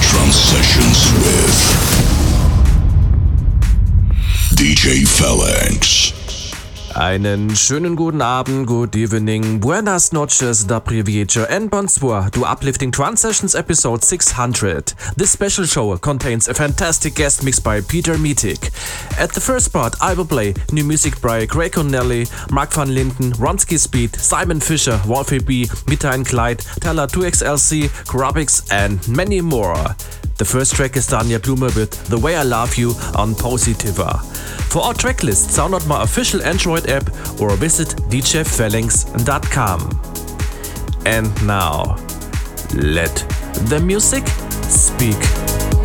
Trance Sessions with DJ Phalanx. Einen schönen guten Abend, good evening, buenas noches, da privilegio, and bonsoir to Uplifting Trance Sessions episode 600. This special show contains a fantastic guest mix by Peter Metik. At the first part, I will play new music by Craig Connelly, Marc van Linden, Ronski Speed, Simon Fisher, Wolfie B, Mita Clyde, Talla 2XLC, Graphics, and many more. The first track is Daniel Blume with The Way I Love You on Positiva. For our tracklist, download my official Android app or visit djphalanx.com. And now, let the music speak.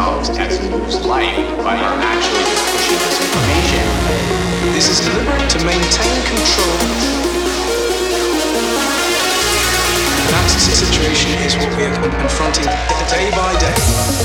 themselves as a life light by actually pushing this information. This is deliberate to maintain control. That situation is what we are confronting day by day.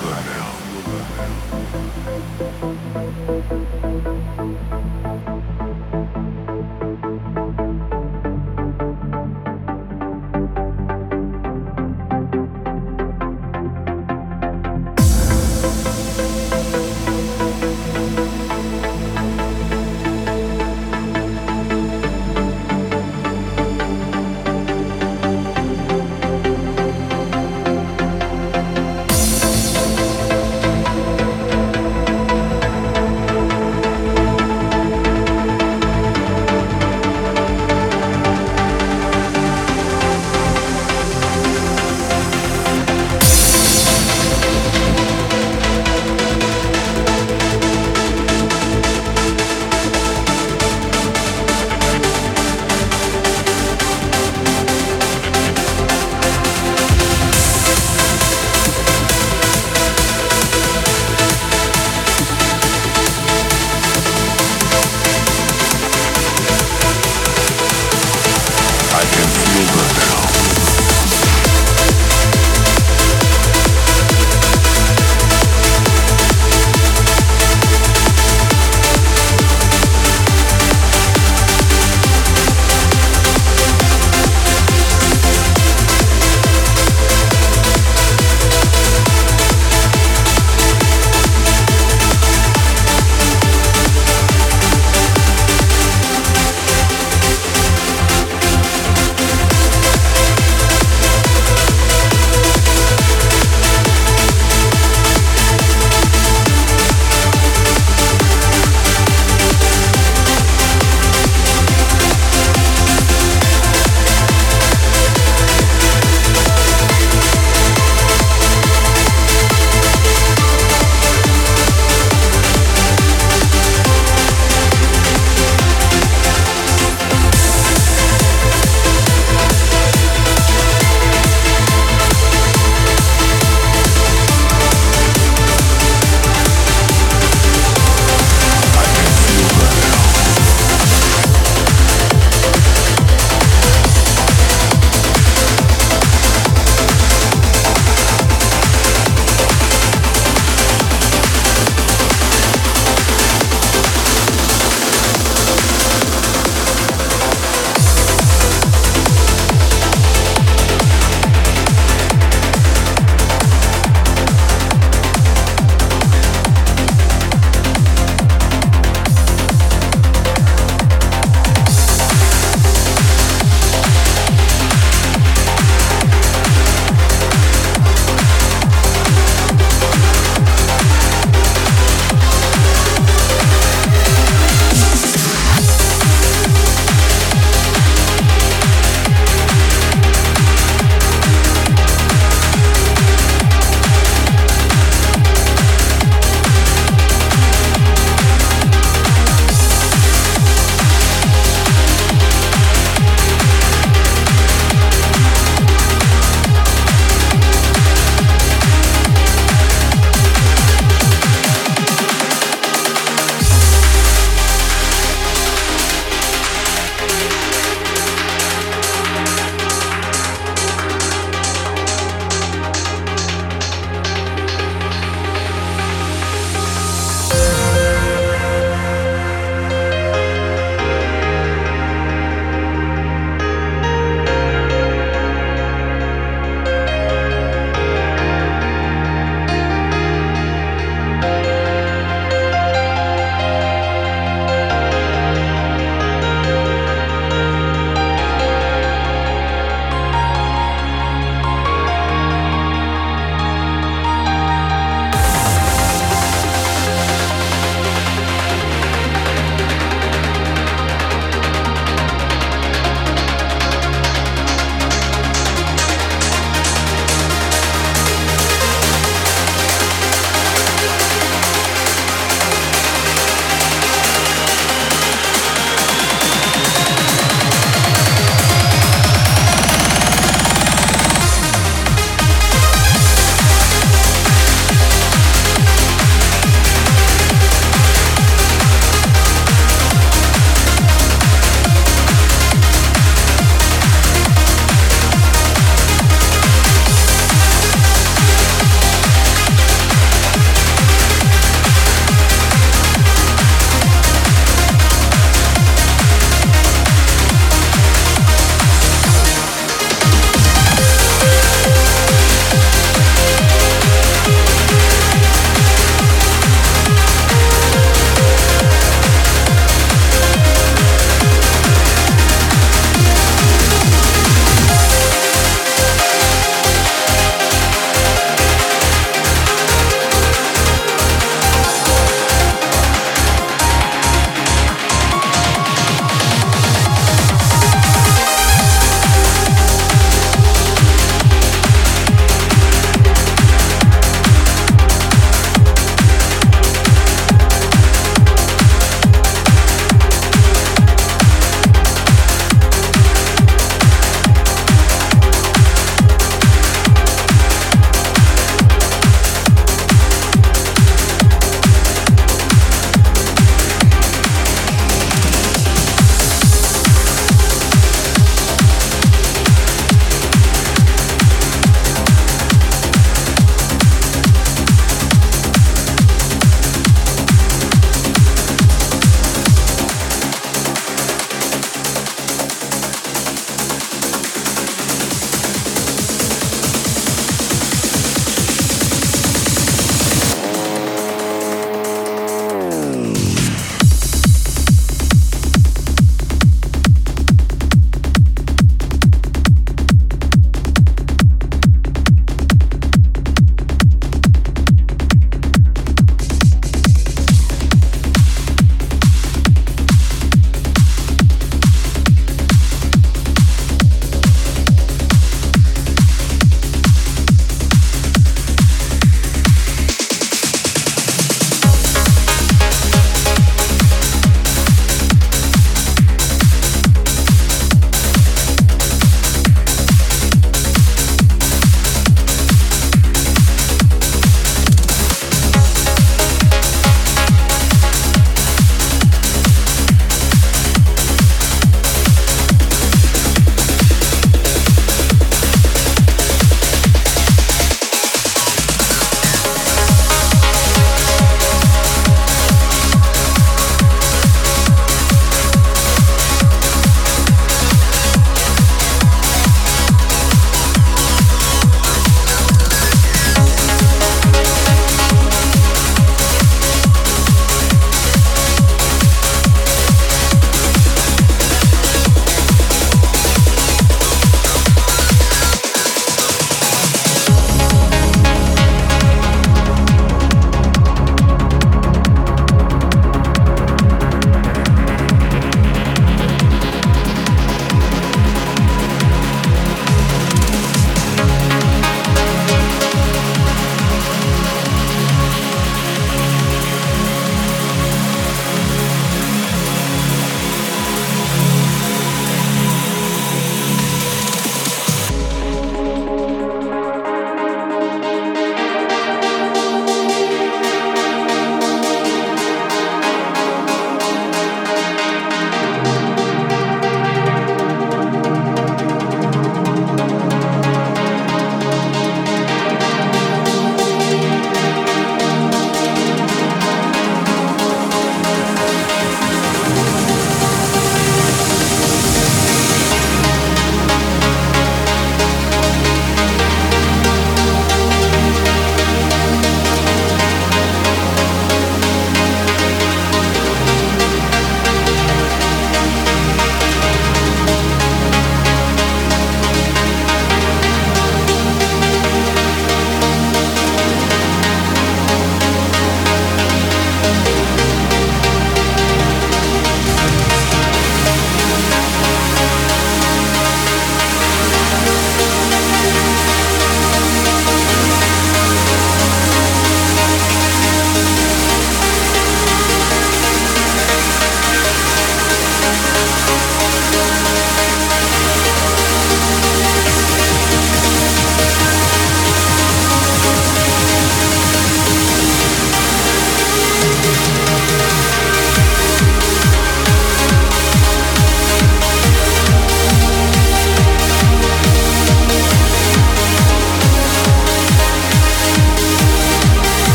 Now.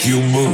Make you move.